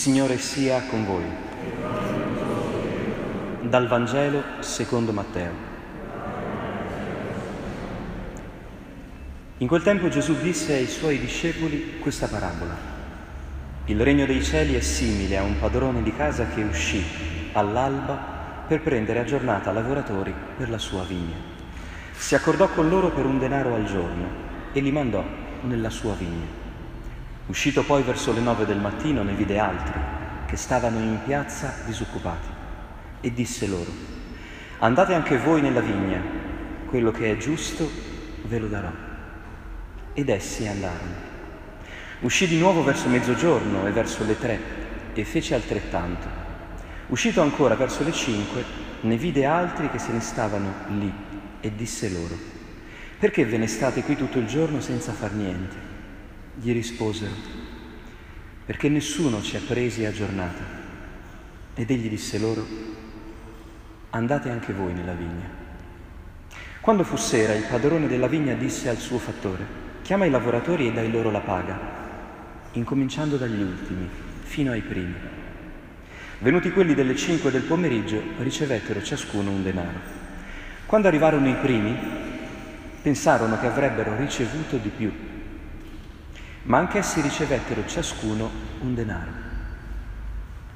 Signore sia con voi. Dal Vangelo secondo Matteo. In quel tempo Gesù disse ai suoi discepoli questa parabola. Il regno dei cieli è simile a un padrone di casa che uscì all'alba per prendere a giornata lavoratori per la sua vigna. Si accordò con loro per un denaro al giorno e li mandò nella sua vigna. Uscito poi verso le nove del mattino ne vide altri che stavano in piazza disoccupati e disse loro, andate anche voi nella vigna, quello che è giusto ve lo darò. Ed essi andarono. Uscì di nuovo verso mezzogiorno e verso le tre e fece altrettanto. Uscito ancora verso le cinque, ne vide altri che se ne stavano lì e disse loro, perché ve ne state qui tutto il giorno senza far niente? Gli risposero, perché nessuno ci ha presi a giornata. Ed egli disse loro, andate anche voi nella vigna. Quando fu sera, il padrone della vigna disse al suo fattore, chiama i lavoratori e dai loro la paga, incominciando dagli ultimi, fino ai primi. Venuti quelli delle cinque del pomeriggio, ricevettero ciascuno un denaro. Quando arrivarono i primi, pensarono che avrebbero ricevuto di più ma anch'essi ricevettero ciascuno un denaro.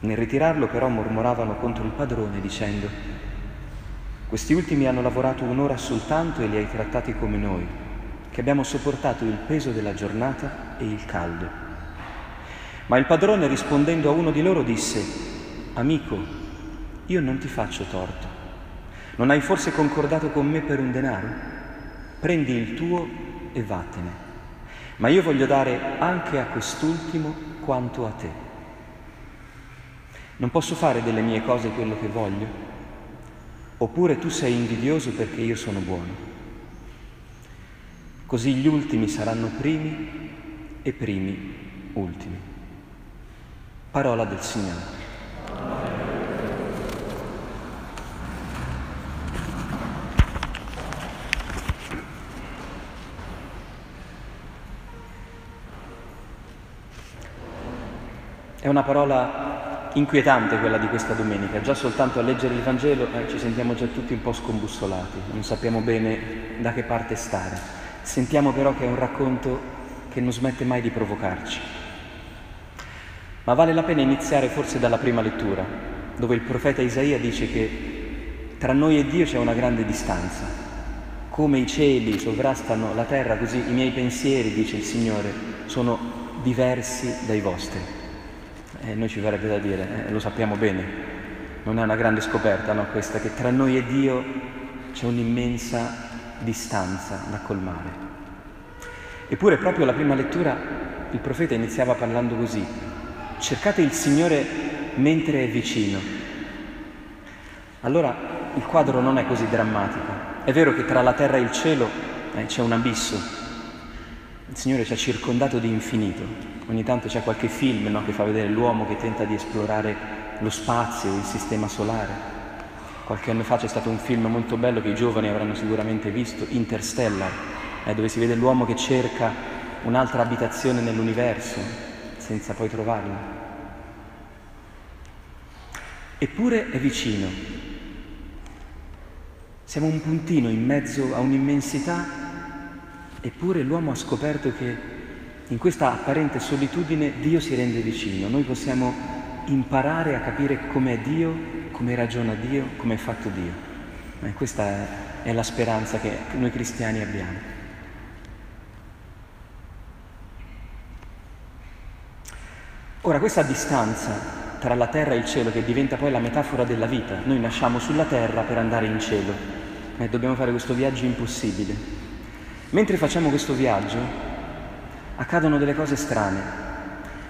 Nel ritirarlo però mormoravano contro il padrone dicendo, questi ultimi hanno lavorato un'ora soltanto e li hai trattati come noi, che abbiamo sopportato il peso della giornata e il caldo. Ma il padrone rispondendo a uno di loro disse, amico, io non ti faccio torto. Non hai forse concordato con me per un denaro? Prendi il tuo e vattene ma io voglio dare anche a quest'ultimo quanto a te. Non posso fare delle mie cose quello che voglio? Oppure tu sei invidioso perché io sono buono? Così gli ultimi saranno primi e primi ultimi. Parola del Signore. È una parola inquietante quella di questa domenica, già soltanto a leggere il Vangelo eh, ci sentiamo già tutti un po' scombussolati, non sappiamo bene da che parte stare. Sentiamo però che è un racconto che non smette mai di provocarci. Ma vale la pena iniziare forse dalla prima lettura, dove il profeta Isaia dice che tra noi e Dio c'è una grande distanza. Come i cieli sovrastano la terra, così i miei pensieri, dice il Signore, sono diversi dai vostri. E noi ci verrebbe da dire, eh, lo sappiamo bene, non è una grande scoperta no, questa, che tra noi e Dio c'è un'immensa distanza da colmare. Eppure proprio la prima lettura il profeta iniziava parlando così, cercate il Signore mentre è vicino. Allora il quadro non è così drammatico. È vero che tra la terra e il cielo eh, c'è un abisso. Il Signore ci ha circondato di infinito, Ogni tanto c'è qualche film no, che fa vedere l'uomo che tenta di esplorare lo spazio, il sistema solare. Qualche anno fa c'è stato un film molto bello che i giovani avranno sicuramente visto, Interstellar, eh, dove si vede l'uomo che cerca un'altra abitazione nell'universo senza poi trovarla. Eppure è vicino. Siamo un puntino in mezzo a un'immensità, eppure l'uomo ha scoperto che in questa apparente solitudine Dio si rende vicino, noi possiamo imparare a capire com'è Dio, come ragiona Dio, come è fatto Dio. E questa è la speranza che noi cristiani abbiamo. Ora, questa distanza tra la terra e il cielo, che diventa poi la metafora della vita, noi nasciamo sulla terra per andare in cielo e dobbiamo fare questo viaggio impossibile. Mentre facciamo questo viaggio, accadono delle cose strane.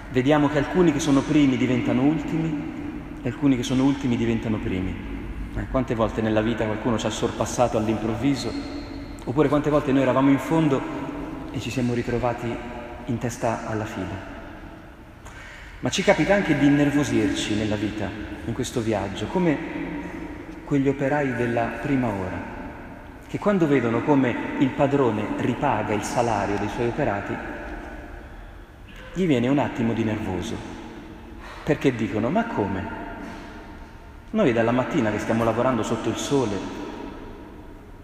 Vediamo che alcuni che sono primi diventano ultimi e alcuni che sono ultimi diventano primi. Eh, quante volte nella vita qualcuno ci ha sorpassato all'improvviso, oppure quante volte noi eravamo in fondo e ci siamo ritrovati in testa alla fila. Ma ci capita anche di innervosirci nella vita, in questo viaggio, come quegli operai della prima ora, che quando vedono come il padrone ripaga il salario dei suoi operati, gli viene un attimo di nervoso. Perché dicono, ma come? Noi dalla mattina che stiamo lavorando sotto il sole,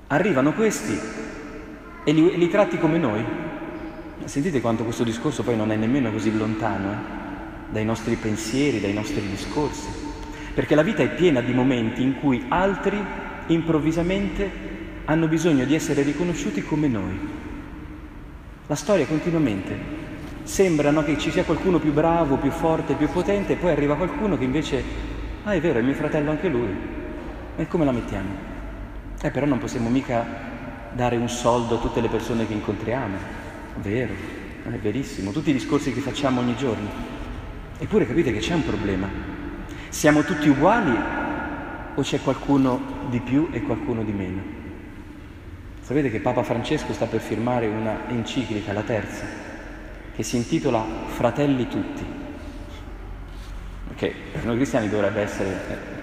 arrivano questi e li, li tratti come noi? Sentite quanto questo discorso poi non è nemmeno così lontano eh? dai nostri pensieri, dai nostri discorsi, perché la vita è piena di momenti in cui altri improvvisamente hanno bisogno di essere riconosciuti come noi. La storia continuamente sembra no, che ci sia qualcuno più bravo, più forte, più potente, e poi arriva qualcuno che invece, ah è vero, è mio fratello anche lui. E come la mettiamo? Eh però non possiamo mica dare un soldo a tutte le persone che incontriamo. Vero, è verissimo, tutti i discorsi che facciamo ogni giorno. Eppure capite che c'è un problema. Siamo tutti uguali o c'è qualcuno di più e qualcuno di meno? Sapete che Papa Francesco sta per firmare una enciclica, la terza, che si intitola Fratelli tutti, che per noi cristiani dovrebbe essere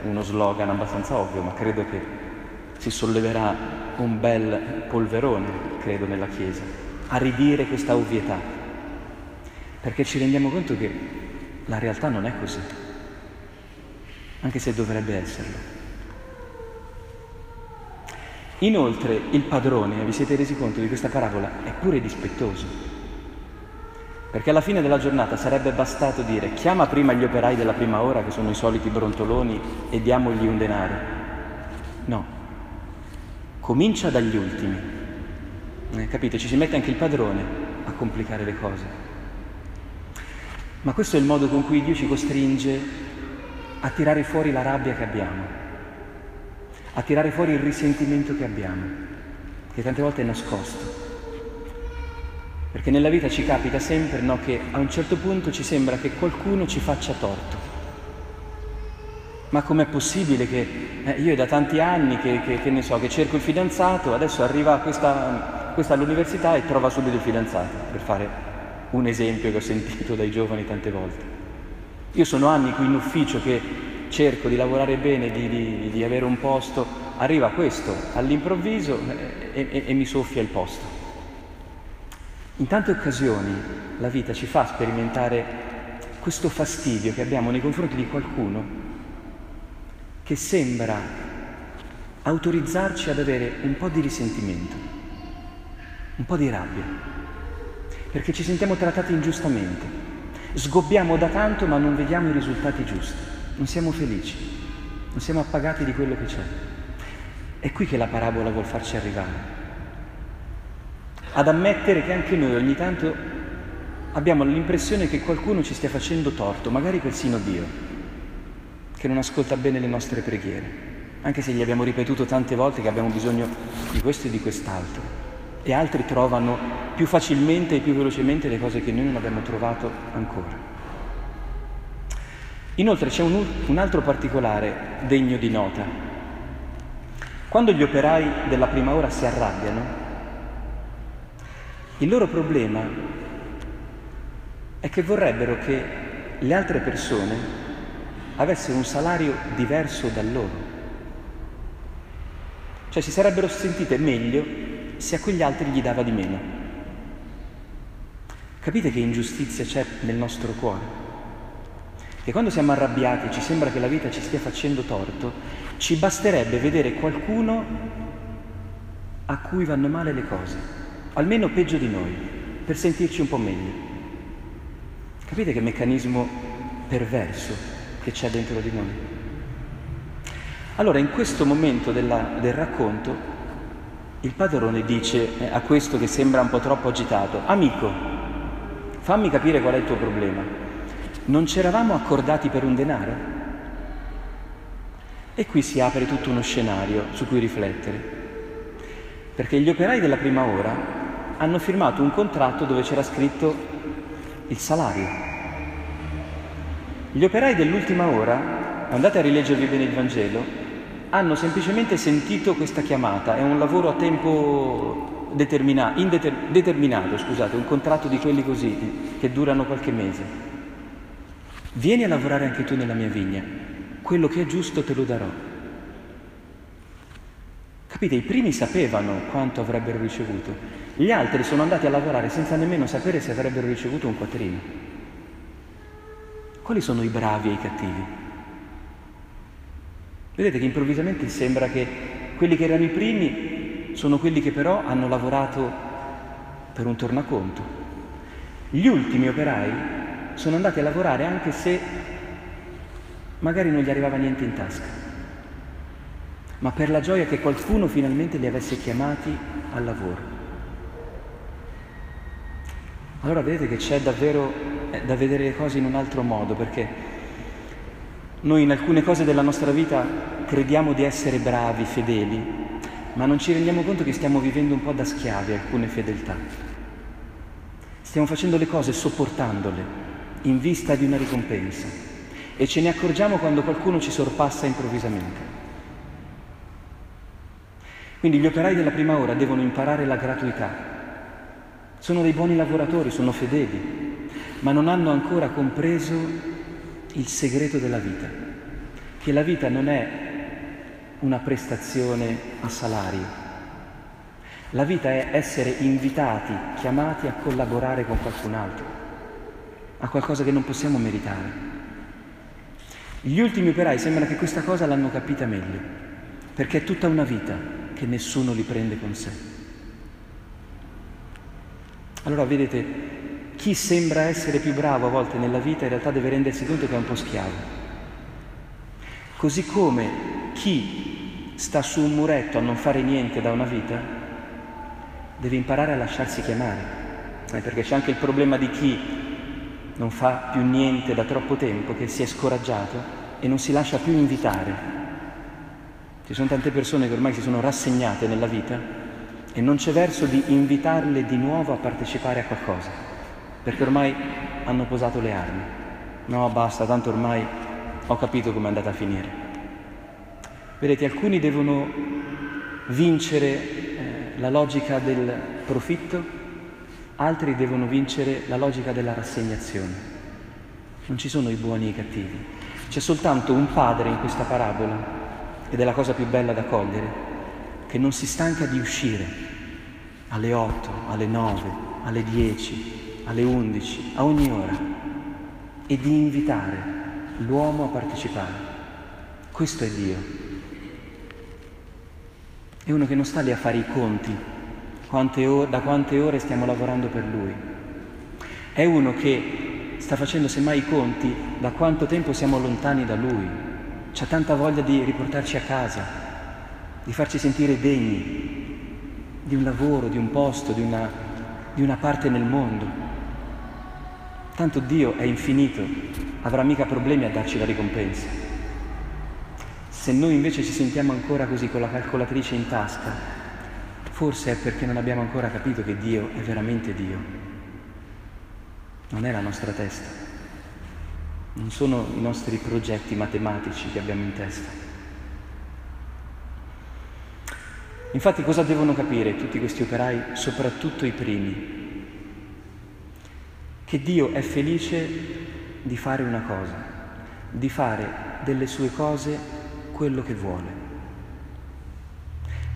uno slogan abbastanza ovvio, ma credo che si solleverà un bel polverone, credo, nella Chiesa, a ridire questa ovvietà, perché ci rendiamo conto che la realtà non è così, anche se dovrebbe esserlo. Inoltre il padrone, vi siete resi conto di questa parabola, è pure dispettoso. Perché alla fine della giornata sarebbe bastato dire chiama prima gli operai della prima ora, che sono i soliti brontoloni, e diamogli un denaro. No, comincia dagli ultimi. Eh, capite? Ci si mette anche il padrone a complicare le cose. Ma questo è il modo con cui Dio ci costringe a tirare fuori la rabbia che abbiamo a tirare fuori il risentimento che abbiamo, che tante volte è nascosto. Perché nella vita ci capita sempre no, che a un certo punto ci sembra che qualcuno ci faccia torto. Ma com'è possibile che eh, io da tanti anni che, che, che, ne so, che cerco il fidanzato, adesso arriva questa, questa all'università e trova subito il fidanzato, per fare un esempio che ho sentito dai giovani tante volte. Io sono anni qui in ufficio che cerco di lavorare bene, di, di, di avere un posto, arriva questo all'improvviso e, e, e mi soffia il posto. In tante occasioni la vita ci fa sperimentare questo fastidio che abbiamo nei confronti di qualcuno che sembra autorizzarci ad avere un po' di risentimento, un po' di rabbia, perché ci sentiamo trattati ingiustamente. Sgobbiamo da tanto ma non vediamo i risultati giusti non siamo felici, non siamo appagati di quello che c'è. È qui che la parabola vuol farci arrivare. Ad ammettere che anche noi ogni tanto abbiamo l'impressione che qualcuno ci stia facendo torto, magari persino Dio, che non ascolta bene le nostre preghiere, anche se gli abbiamo ripetuto tante volte che abbiamo bisogno di questo e di quest'altro. E altri trovano più facilmente e più velocemente le cose che noi non abbiamo trovato ancora. Inoltre c'è un, un altro particolare degno di nota. Quando gli operai della prima ora si arrabbiano, il loro problema è che vorrebbero che le altre persone avessero un salario diverso da loro. Cioè si sarebbero sentite meglio se a quegli altri gli dava di meno. Capite che ingiustizia c'è nel nostro cuore? Che quando siamo arrabbiati e ci sembra che la vita ci stia facendo torto, ci basterebbe vedere qualcuno a cui vanno male le cose, almeno peggio di noi, per sentirci un po' meglio. Capite che meccanismo perverso che c'è dentro di noi? Allora, in questo momento della, del racconto, il padrone dice eh, a questo che sembra un po' troppo agitato, amico, fammi capire qual è il tuo problema non ci eravamo accordati per un denaro? E qui si apre tutto uno scenario su cui riflettere, perché gli operai della prima ora hanno firmato un contratto dove c'era scritto il salario. Gli operai dell'ultima ora, andate a rileggervi bene il Vangelo, hanno semplicemente sentito questa chiamata, è un lavoro a tempo determinato, indeter- determinato, scusate, un contratto di quelli così, che durano qualche mese. Vieni a lavorare anche tu nella mia vigna, quello che è giusto te lo darò. Capite, i primi sapevano quanto avrebbero ricevuto, gli altri sono andati a lavorare senza nemmeno sapere se avrebbero ricevuto un quattrino. quali sono i bravi e i cattivi? Vedete che improvvisamente sembra che quelli che erano i primi sono quelli che però hanno lavorato per un tornaconto. Gli ultimi operai sono andati a lavorare anche se magari non gli arrivava niente in tasca, ma per la gioia che qualcuno finalmente li avesse chiamati al lavoro. Allora vedete che c'è davvero eh, da vedere le cose in un altro modo, perché noi in alcune cose della nostra vita crediamo di essere bravi, fedeli, ma non ci rendiamo conto che stiamo vivendo un po' da schiavi alcune fedeltà. Stiamo facendo le cose sopportandole in vista di una ricompensa e ce ne accorgiamo quando qualcuno ci sorpassa improvvisamente. Quindi gli operai della prima ora devono imparare la gratuità. Sono dei buoni lavoratori, sono fedeli, ma non hanno ancora compreso il segreto della vita, che la vita non è una prestazione a salario. La vita è essere invitati, chiamati a collaborare con qualcun altro, a qualcosa che non possiamo meritare. Gli ultimi operai sembra che questa cosa l'hanno capita meglio, perché è tutta una vita che nessuno li prende con sé. Allora vedete, chi sembra essere più bravo a volte nella vita in realtà deve rendersi conto che è un po' schiavo. Così come chi sta su un muretto a non fare niente da una vita deve imparare a lasciarsi chiamare, eh, perché c'è anche il problema di chi non fa più niente da troppo tempo, che si è scoraggiato e non si lascia più invitare. Ci sono tante persone che ormai si sono rassegnate nella vita e non c'è verso di invitarle di nuovo a partecipare a qualcosa, perché ormai hanno posato le armi. No, basta, tanto ormai ho capito come è andata a finire. Vedete, alcuni devono vincere eh, la logica del profitto, altri devono vincere la logica della rassegnazione. Non ci sono i buoni e i cattivi, c'è soltanto un padre in questa parabola, ed è la cosa più bella da cogliere, che non si stanca di uscire alle 8, alle 9, alle 10, alle 11, a ogni ora, e di invitare l'uomo a partecipare. Questo è Dio. È uno che non sta lì a fare i conti, quante ore, da quante ore stiamo lavorando per lui. È uno che sta facendo semmai i conti da quanto tempo siamo lontani da lui. C'ha tanta voglia di riportarci a casa, di farci sentire degni di un lavoro, di un posto, di una, di una parte nel mondo. Tanto Dio è infinito, avrà mica problemi a darci la ricompensa. Se noi invece ci sentiamo ancora così con la calcolatrice in tasca, forse è perché non abbiamo ancora capito che Dio è veramente Dio. Non è la nostra testa, non sono i nostri progetti matematici che abbiamo in testa. Infatti cosa devono capire tutti questi operai, soprattutto i primi? Che Dio è felice di fare una cosa, di fare delle sue cose quello che vuole.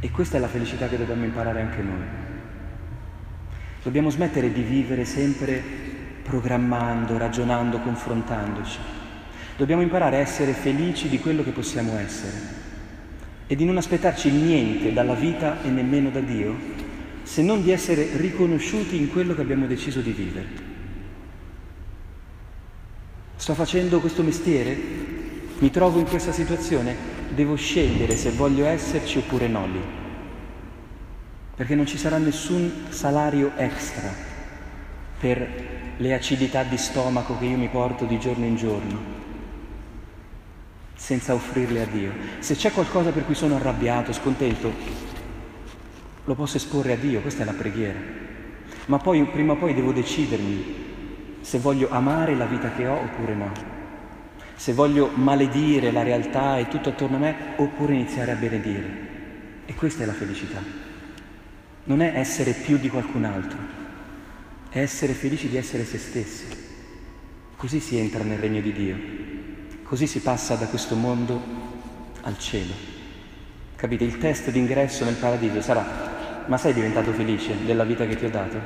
E questa è la felicità che dobbiamo imparare anche noi. Dobbiamo smettere di vivere sempre programmando, ragionando, confrontandoci. Dobbiamo imparare a essere felici di quello che possiamo essere e di non aspettarci niente dalla vita e nemmeno da Dio, se non di essere riconosciuti in quello che abbiamo deciso di vivere. Sto facendo questo mestiere? Mi trovo in questa situazione? Devo scegliere se voglio esserci oppure no lì. Perché non ci sarà nessun salario extra per le acidità di stomaco che io mi porto di giorno in giorno, senza offrirle a Dio. Se c'è qualcosa per cui sono arrabbiato, scontento, lo posso esporre a Dio, questa è la preghiera. Ma poi prima o poi devo decidermi se voglio amare la vita che ho oppure no se voglio maledire la realtà e tutto attorno a me oppure iniziare a benedire. E questa è la felicità. Non è essere più di qualcun altro, è essere felici di essere se stessi. Così si entra nel regno di Dio, così si passa da questo mondo al cielo. Capite? Il test d'ingresso nel paradiso sarà, ma sei diventato felice della vita che ti ho dato?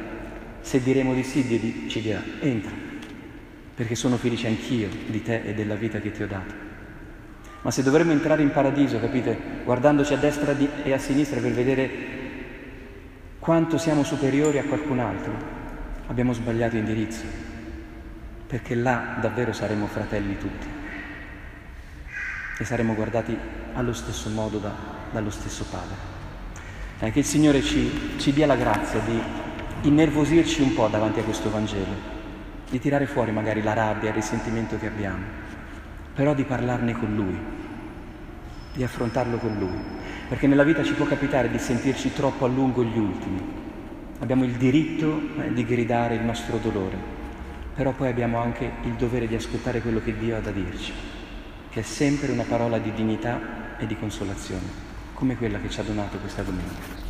Se diremo di sì, Dio ci dirà, entra. Perché sono felice anch'io di te e della vita che ti ho dato. Ma se dovremmo entrare in paradiso, capite, guardandoci a destra e a sinistra per vedere quanto siamo superiori a qualcun altro, abbiamo sbagliato indirizzo, perché là davvero saremo fratelli tutti e saremo guardati allo stesso modo da, dallo stesso Padre. Eh, che il Signore ci, ci dia la grazia di innervosirci un po' davanti a questo Vangelo, di tirare fuori magari la rabbia, il risentimento che abbiamo, però di parlarne con Lui, di affrontarlo con Lui, perché nella vita ci può capitare di sentirci troppo a lungo gli ultimi. Abbiamo il diritto eh, di gridare il nostro dolore, però poi abbiamo anche il dovere di ascoltare quello che Dio ha da dirci, che è sempre una parola di dignità e di consolazione come quella che ci ha donato questa domenica.